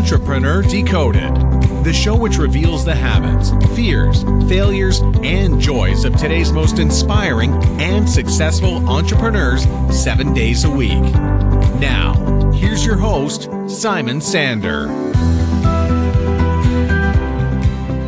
Entrepreneur Decoded, the show which reveals the habits, fears, failures, and joys of today's most inspiring and successful entrepreneurs seven days a week. Now, here's your host, Simon Sander.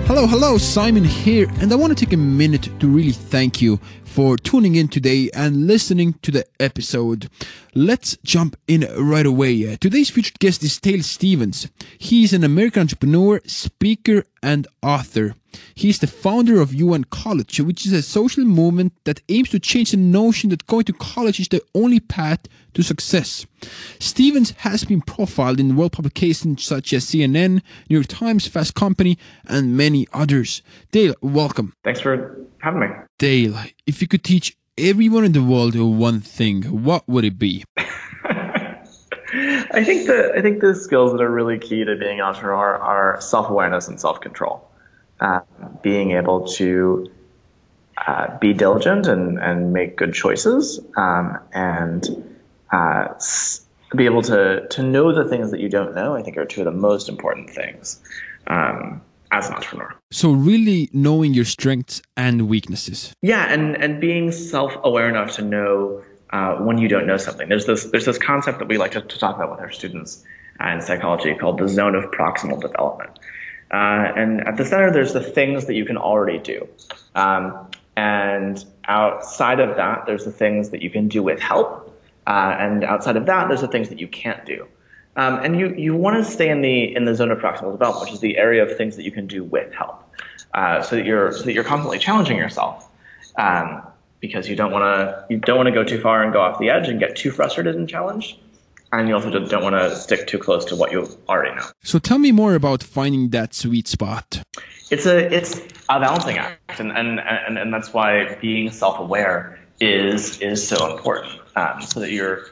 Hello, hello, Simon here, and I want to take a minute to really thank you for tuning in today and listening to the episode. Let's jump in right away. Today's featured guest is Dale Stephens. He's an American entrepreneur, speaker, and author. He's the founder of UnCollege, which is a social movement that aims to change the notion that going to college is the only path to success. Stephens has been profiled in world publications such as CNN, New York Times, Fast Company, and many others. Dale, welcome. Thanks for having me. Dale, if you could teach everyone in the world one thing, what would it be? I think the I think the skills that are really key to being an entrepreneur are self awareness and self control. Uh, being able to uh, be diligent and, and make good choices um, and uh, be able to to know the things that you don't know. I think are two of the most important things. Um, as an entrepreneur. So really knowing your strengths and weaknesses. Yeah, and and being self-aware enough to know uh, when you don't know something. There's this there's this concept that we like to, to talk about with our students uh, in psychology called the zone of proximal development. Uh, and at the center, there's the things that you can already do. Um, and outside of that, there's the things that you can do with help. Uh, and outside of that, there's the things that you can't do. Um, and you, you want to stay in the in the zone of proximal development, which is the area of things that you can do with help, uh, so that you're so that you're constantly challenging yourself, um, because you don't want to you don't want to go too far and go off the edge and get too frustrated and challenged, and you also don't want to stick too close to what you already know. So tell me more about finding that sweet spot. It's a it's a balancing act, and and and, and that's why being self aware is is so important, um, so that you're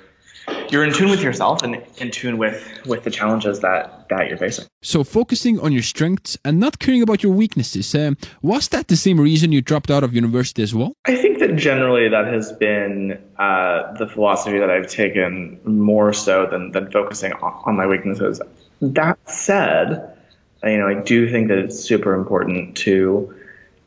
you're in tune with yourself and in tune with with the challenges that that you're facing. So focusing on your strengths and not caring about your weaknesses. Um, was that the same reason you dropped out of university as well? I think that generally that has been uh, the philosophy that I've taken more so than than focusing on, on my weaknesses. That said, you know, I do think that it's super important to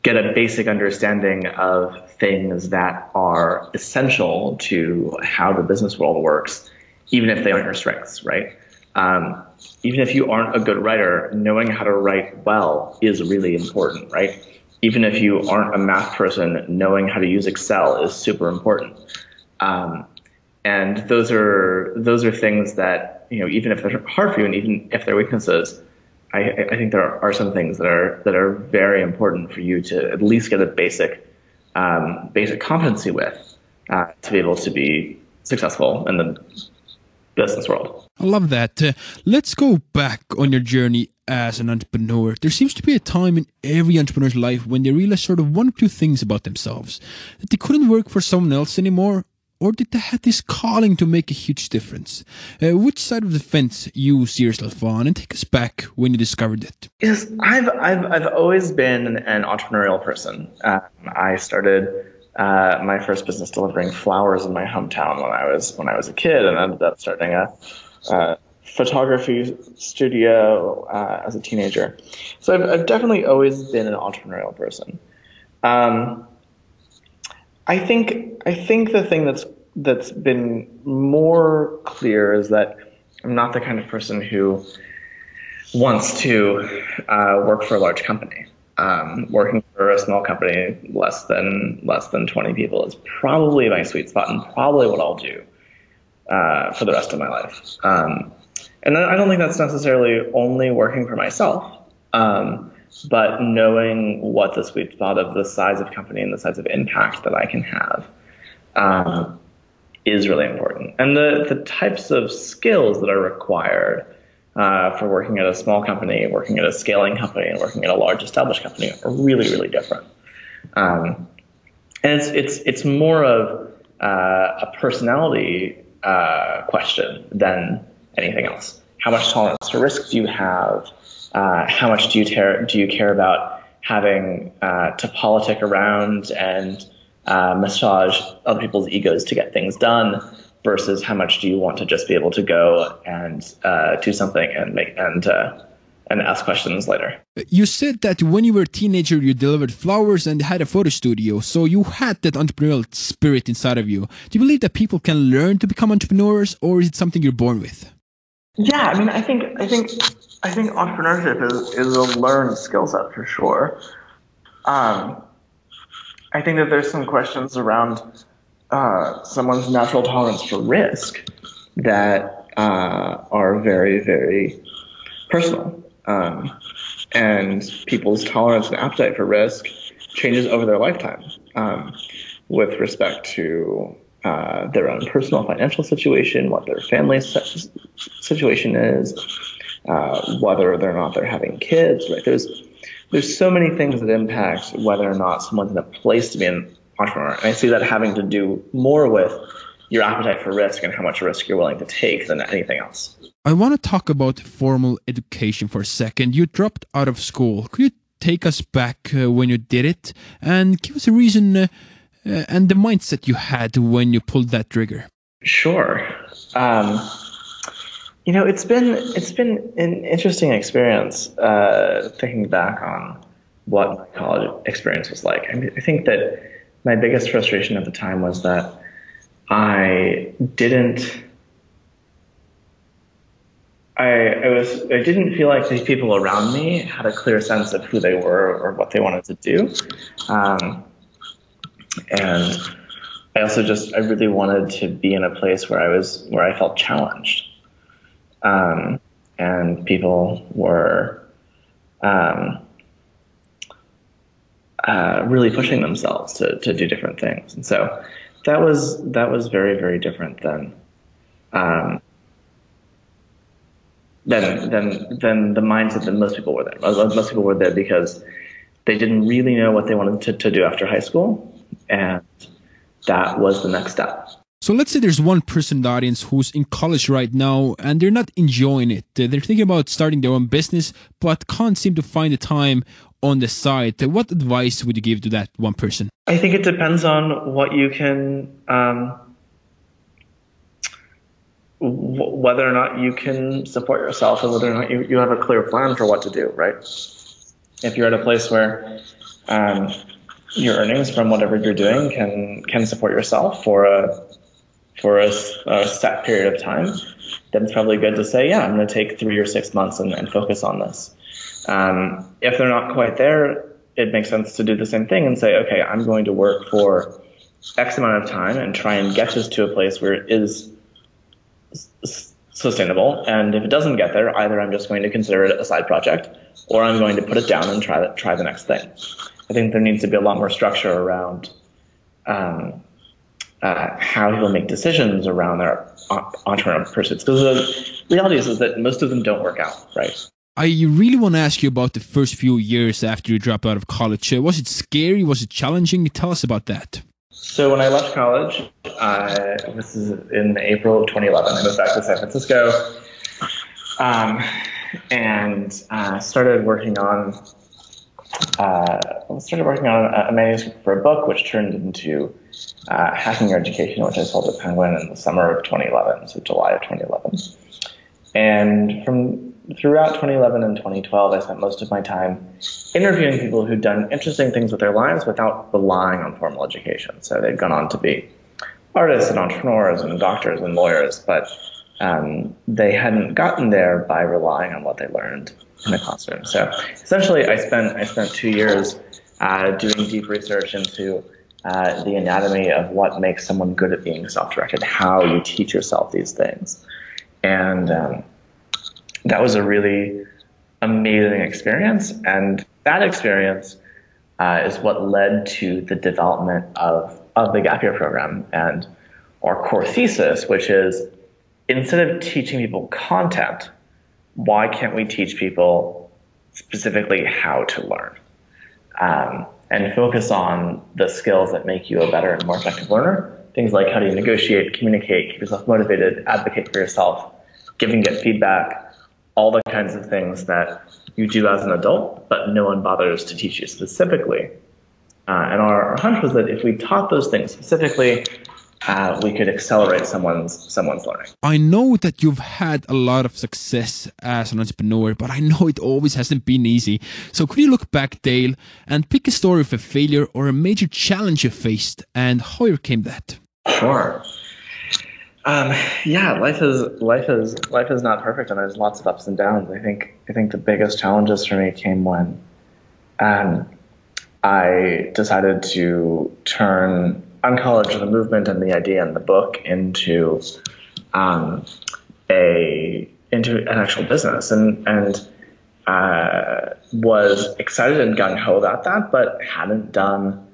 get a basic understanding of things that are essential to how the business world works, even if they aren't your strengths, right? Um, even if you aren't a good writer, knowing how to write well is really important, right? Even if you aren't a math person, knowing how to use Excel is super important. Um, and those are those are things that you know, even if they're hard for you, and even if they're weaknesses, I, I think there are some things that are that are very important for you to at least get a basic um, basic competency with uh, to be able to be successful in the business world. I love that. Uh, let's go back on your journey as an entrepreneur. There seems to be a time in every entrepreneur's life when they realize sort of one or two things about themselves that they couldn't work for someone else anymore or did they have this calling to make a huge difference? Uh, which side of the fence you see yourself on, and take us back when you discovered it. Yes, I've I've I've always been an entrepreneurial person. Um, I started uh, my first business delivering flowers in my hometown when I was when I was a kid, and ended up starting a. Uh, photography studio uh, as a teenager. So I've, I've, definitely always been an entrepreneurial person. Um, I think I think the thing that's that's been more clear is that I'm not the kind of person who wants to uh, work for a large company. Um, working for a small company, less than less than 20 people, is probably my sweet spot and probably what I'll do uh, for the rest of my life. Um, and I don't think that's necessarily only working for myself. Um, but knowing what the sweet spot of the size of company and the size of impact that I can have um, is really important. And the, the types of skills that are required uh, for working at a small company, working at a scaling company, and working at a large established company are really, really different. Um, and it's, it's, it's more of uh, a personality uh, question than anything else. How much tolerance for risk do you have? Uh, how much do you, ter- do you care about having uh, to politic around and uh, massage other people's egos to get things done? versus how much do you want to just be able to go and uh, do something and make and uh, and ask questions later. You said that when you were a teenager, you delivered flowers and had a photo studio, so you had that entrepreneurial spirit inside of you. Do you believe that people can learn to become entrepreneurs, or is it something you're born with? Yeah, I mean, I think I think I think entrepreneurship is is a learned skill set for sure. Um, I think that there's some questions around uh, someone's natural tolerance for risk that uh, are very very personal. Um, and people's tolerance and appetite for risk changes over their lifetime um, with respect to uh, their own personal financial situation, what their family situation is, uh, whether or not they're having kids. Right? There's there's so many things that impact whether or not someone's in a place to be an entrepreneur, and I see that having to do more with your appetite for risk and how much risk you're willing to take than anything else. I want to talk about formal education for a second. You dropped out of school. Could you take us back uh, when you did it and give us a reason uh, uh, and the mindset you had when you pulled that trigger? Sure. Um, you know, it's been it's been an interesting experience uh, thinking back on what my college experience was like. I, mean, I think that my biggest frustration at the time was that I didn't I, I was I didn't feel like the people around me had a clear sense of who they were or what they wanted to do, um, and I also just I really wanted to be in a place where I was where I felt challenged, um, and people were um, uh, really pushing themselves to to do different things, and so that was that was very very different than. Um, than than than the mindset that most people were there. Most people were there because they didn't really know what they wanted to, to do after high school, and that was the next step. So let's say there's one person in the audience who's in college right now and they're not enjoying it. They're thinking about starting their own business, but can't seem to find the time on the side. What advice would you give to that one person? I think it depends on what you can um, whether or not you can support yourself and whether or not you, you have a clear plan for what to do, right? If you're at a place where um, your earnings from whatever you're doing can can support yourself for a for a, a, set period of time, then it's probably good to say, yeah, I'm going to take three or six months and, and focus on this. Um, if they're not quite there, it makes sense to do the same thing and say, okay, I'm going to work for X amount of time and try and get this to a place where it is sustainable. And if it doesn't get there, either I'm just going to consider it a side project, or I'm going to put it down and try the, try the next thing. I think there needs to be a lot more structure around um, uh, how people make decisions around their entrepreneurial pursuits. Because the reality is, is that most of them don't work out, right? I really want to ask you about the first few years after you dropped out of college. Uh, was it scary? Was it challenging? Tell us about that. So when I left college, uh, this is in April of 2011, I moved back to San Francisco um, and uh, started working on uh, started working on a, manuscript for a book, which turned into uh, Hacking Your Education, which I sold at Penguin in the summer of 2011, so July of 2011. And from throughout 2011 and 2012, I spent most of my time interviewing people who'd done interesting things with their lives without relying on formal education. So they'd gone on to be artists and entrepreneurs and doctors and lawyers, but um, they hadn't gotten there by relying on what they learned in the classroom. So essentially, I spent I spent two years uh, doing deep research into uh, the anatomy of what makes someone good at being self-directed, how you teach yourself these things, and um, that was a really amazing experience. And that experience uh, is what led to the development of, of the Gap Year program and our core thesis, which is instead of teaching people content, why can't we teach people specifically how to learn? Um, and focus on the skills that make you a better and more effective learner. Things like how do you negotiate, communicate, keep yourself motivated, advocate for yourself, give and get feedback, all the kinds of things that you do as an adult, but no one bothers to teach you specifically. Uh, and our, our, hunch was that if we taught those things specifically uh, we could accelerate someone's someone's learning. I know that you've had a lot of success as an entrepreneur, but I know it always hasn't been easy. So could you look back, Dale, and pick a story of a failure or a major challenge you faced and how you overcame that? Sure. Um, yeah, life is life is life is not perfect, and there's lots of ups and downs. I think I think the biggest challenges for me came when um, I decided to turn Uncollege the movement and the idea and the book into um, a into an actual business, and and uh, was excited and gung ho about that, but hadn't done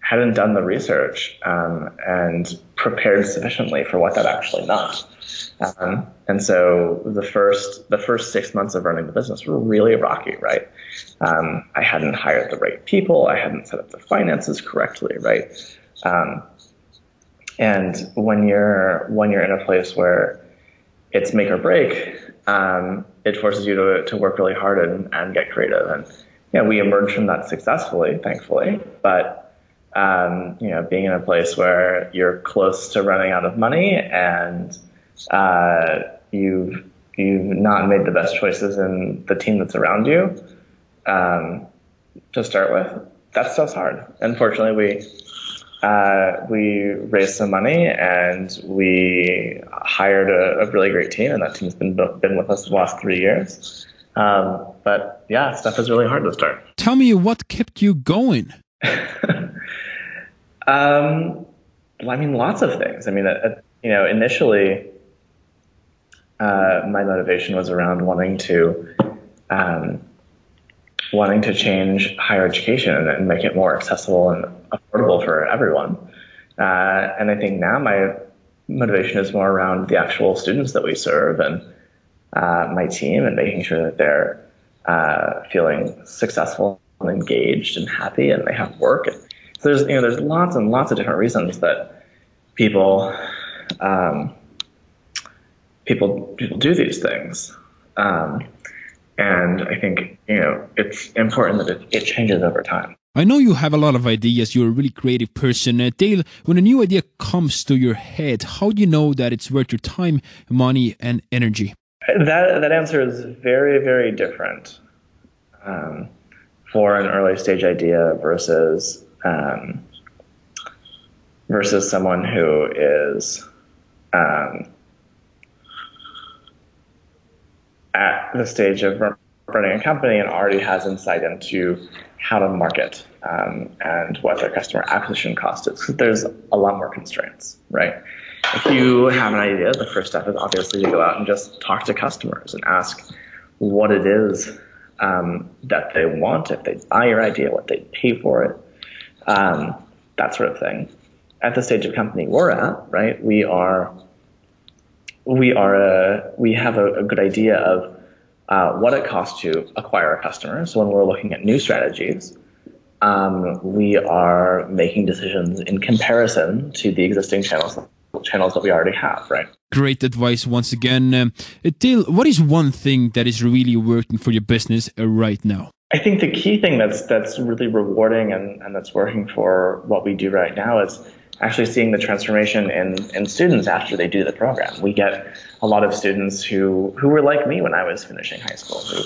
hadn't done the research um, and prepared sufficiently for what that actually meant. Um, and so the first the first six months of running the business were really rocky, right? Um, I hadn't hired the right people, I hadn't set up the finances correctly, right? Um, and when you're when you're in a place where it's make or break, um, it forces you to to work really hard and, and get creative. And yeah, we emerged from that successfully, thankfully, but um, you know, being in a place where you're close to running out of money and uh, you've you've not made the best choices in the team that's around you um, to start with. That stuff's hard. Unfortunately, we uh, we raised some money and we hired a, a, really great team, and that team's been been with us the last three years. Um, but yeah, stuff is really hard to start. Tell me what kept you going. Um, I mean, lots of things. I mean, uh, you know, initially, uh, my motivation was around wanting to um, wanting to change higher education and, make it more accessible and affordable for everyone. Uh, and I think now my motivation is more around the actual students that we serve and uh, my team and making sure that they're uh, feeling successful and engaged and happy and they have work so there's you know there's lots and lots of different reasons that people um, people people do these things. Um, and I think you know it's important that it, it, changes over time. I know you have a lot of ideas. You're a really creative person, uh, Dale. When a new idea comes to your head, how do you know that it's worth your time, money, and energy? That that answer is very very different um, for an early stage idea versus um, versus someone who is um, at the stage of running a company and already has insight into how to market um, and what their customer acquisition cost is. There's a lot more constraints, right? If you have an idea, the first step is obviously to go out and just talk to customers and ask what it is um, that they want, if they buy your idea, what they pay for it, um, that sort of thing. At the stage of company we're at, right, we are we are a, we have a, a good idea of uh, what it costs to acquire a customer. So when we're looking at new strategies, um, we are making decisions in comparison to the existing channels channels that we already have, right? Great advice once again. Um, Dale, what is one thing that is really working for your business uh, right now? I think the key thing that's that's really rewarding and, and that's working for what we do right now is actually seeing the transformation in, in students after they do the program. We get a lot of students who, who were like me when I was finishing high school, who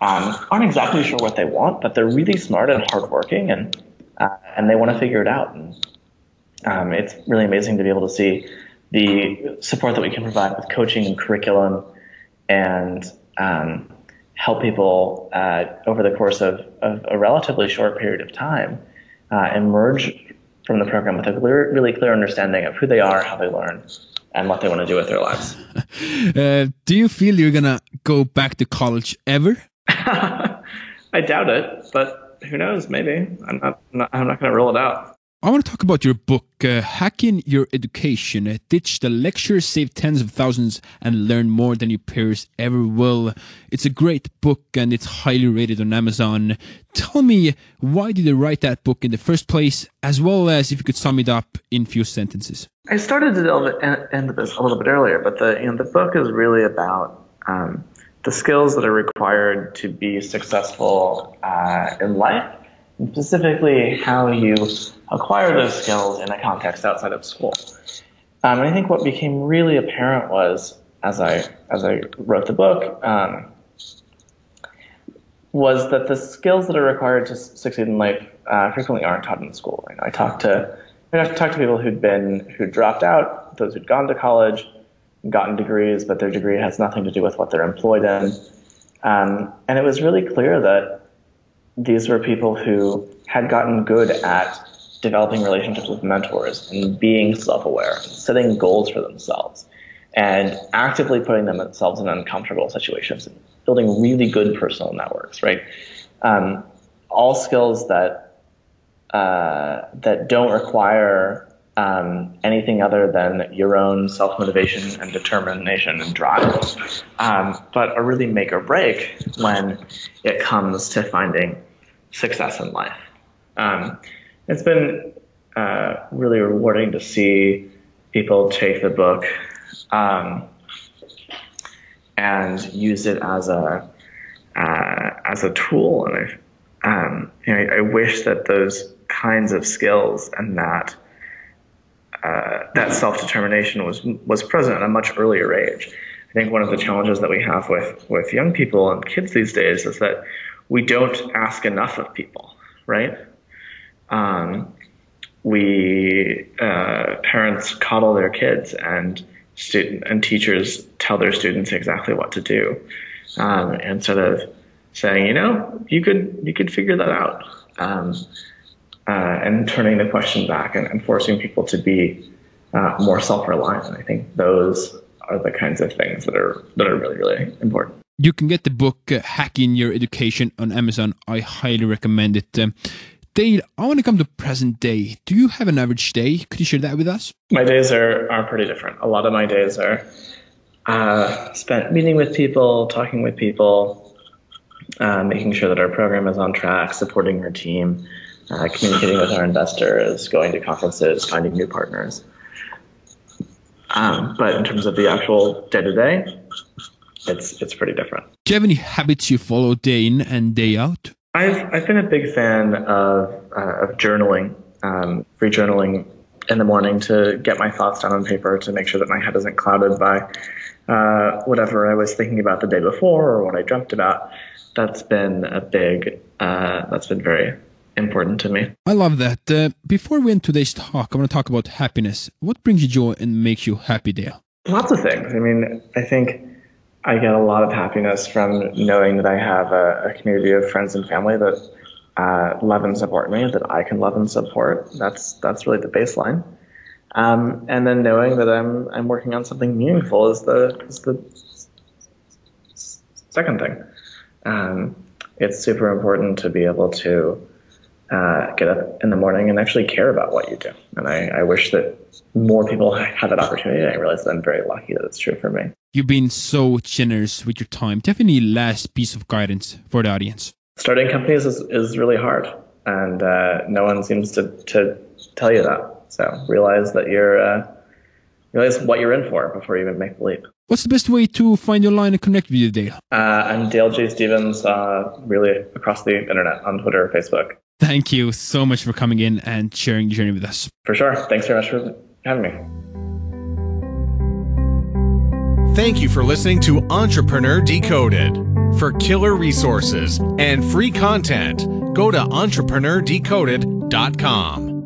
um, aren't exactly sure what they want, but they're really smart and hardworking and uh, and they want to figure it out. And um, it's really amazing to be able to see the support that we can provide with coaching and curriculum and um, help people uh, over the course of, of, a relatively short period of time uh, emerge from the program with a clear, really clear understanding of who they are, how they learn, and what they want to do with their lives. Uh, do you feel you're gonna go back to college ever? I doubt it, but who knows? Maybe. I'm not. I'm not, not going to rule it out. I want to talk about your book, uh, Hacking Your Education. Ditch the lectures, save tens of thousands, and learn more than your peers ever will. It's a great book and it's highly rated on Amazon. Tell me, why did you write that book in the first place, as well as if you could sum it up in few sentences? I started to delve into this a little bit earlier, but the, you know, the book is really about um, the skills that are required to be successful uh, in life specifically how you acquire those skills in a context outside of school. Um, and I think what became really apparent was as I as I wrote the book um, was that the skills that are required to succeed in life uh, frequently aren't taught in school. You know, I talked to I talked to people who'd been who dropped out, those who'd gone to college, gotten degrees, but their degree has nothing to do with what they're employed in. Um, and it was really clear that these were people who had gotten good at developing relationships with mentors and being self-aware, and setting goals for themselves, and actively putting themselves in uncomfortable situations, and building really good personal networks. Right, um, all skills that uh, that don't require um, anything other than your own self motivation and determination and drive, um, but are really make or break when it comes to finding success in life. Um, it's been uh, really rewarding to see people take the book um, and use it as a uh, as a tool, and I, um, you know, I wish that those kinds of skills and that uh, that self determination was was present at a much earlier age. I think one of the challenges that we have with with young people and kids these days is that we don't ask enough of people, right? Um, we uh, parents coddle their kids and student and teachers tell their students exactly what to do um, instead of saying, you know, you could you could figure that out. Um, uh, and turning the question back and, and forcing people to be uh, more self-reliant. I think those are the kinds of things that are that are really really important. You can get the book uh, "Hacking Your Education" on Amazon. I highly recommend it. Um, Dale, I want to come to present day. Do you have an average day? Could you share that with us? My days are are pretty different. A lot of my days are uh, spent meeting with people, talking with people, uh, making sure that our program is on track, supporting our team uh, communicating with our investors, going to conferences, finding new partners. Um, but in terms of the actual day to day, it's it's pretty different. Do you have any habits you follow day in and day out? I've I've been a big fan of uh, of journaling, um, free journaling in the morning to get my thoughts down on paper to make sure that my head isn't clouded by uh, whatever I was thinking about the day before or what I dreamt about. That's been a big. Uh, that's been very important to me. I love that. Uh, before we end today's talk, I want to talk about happiness. What brings you joy and makes you happy, Dale? Lots of things. I mean, I think I get a lot of happiness from knowing that I have a, a community of friends and family that uh, love and support me, that I can love and support. That's that's really the baseline. Um, and then knowing that I'm I'm working on something meaningful is the is the second thing. Um, it's super important to be able to uh, get up in the morning and actually care about what you do. And I, I wish that more people had that opportunity. I realize that I'm very lucky that it's true for me. You've been so generous with your time. Do you have any last piece of guidance for the audience? Starting companies is, is really hard, and uh, no one seems to, to tell you that. So realize that you're uh, realize what you're in for before you even make the leap. What's the best way to find your line and connect with you, Dale? Uh, I'm Dale J. Stephens, uh, really across the internet on Twitter, Facebook. Thank you so much for coming in and sharing your journey with us. For sure. Thanks very much for having me. Thank you for listening to Entrepreneur Decoded. For killer resources and free content, go to entrepreneurdecoded.com.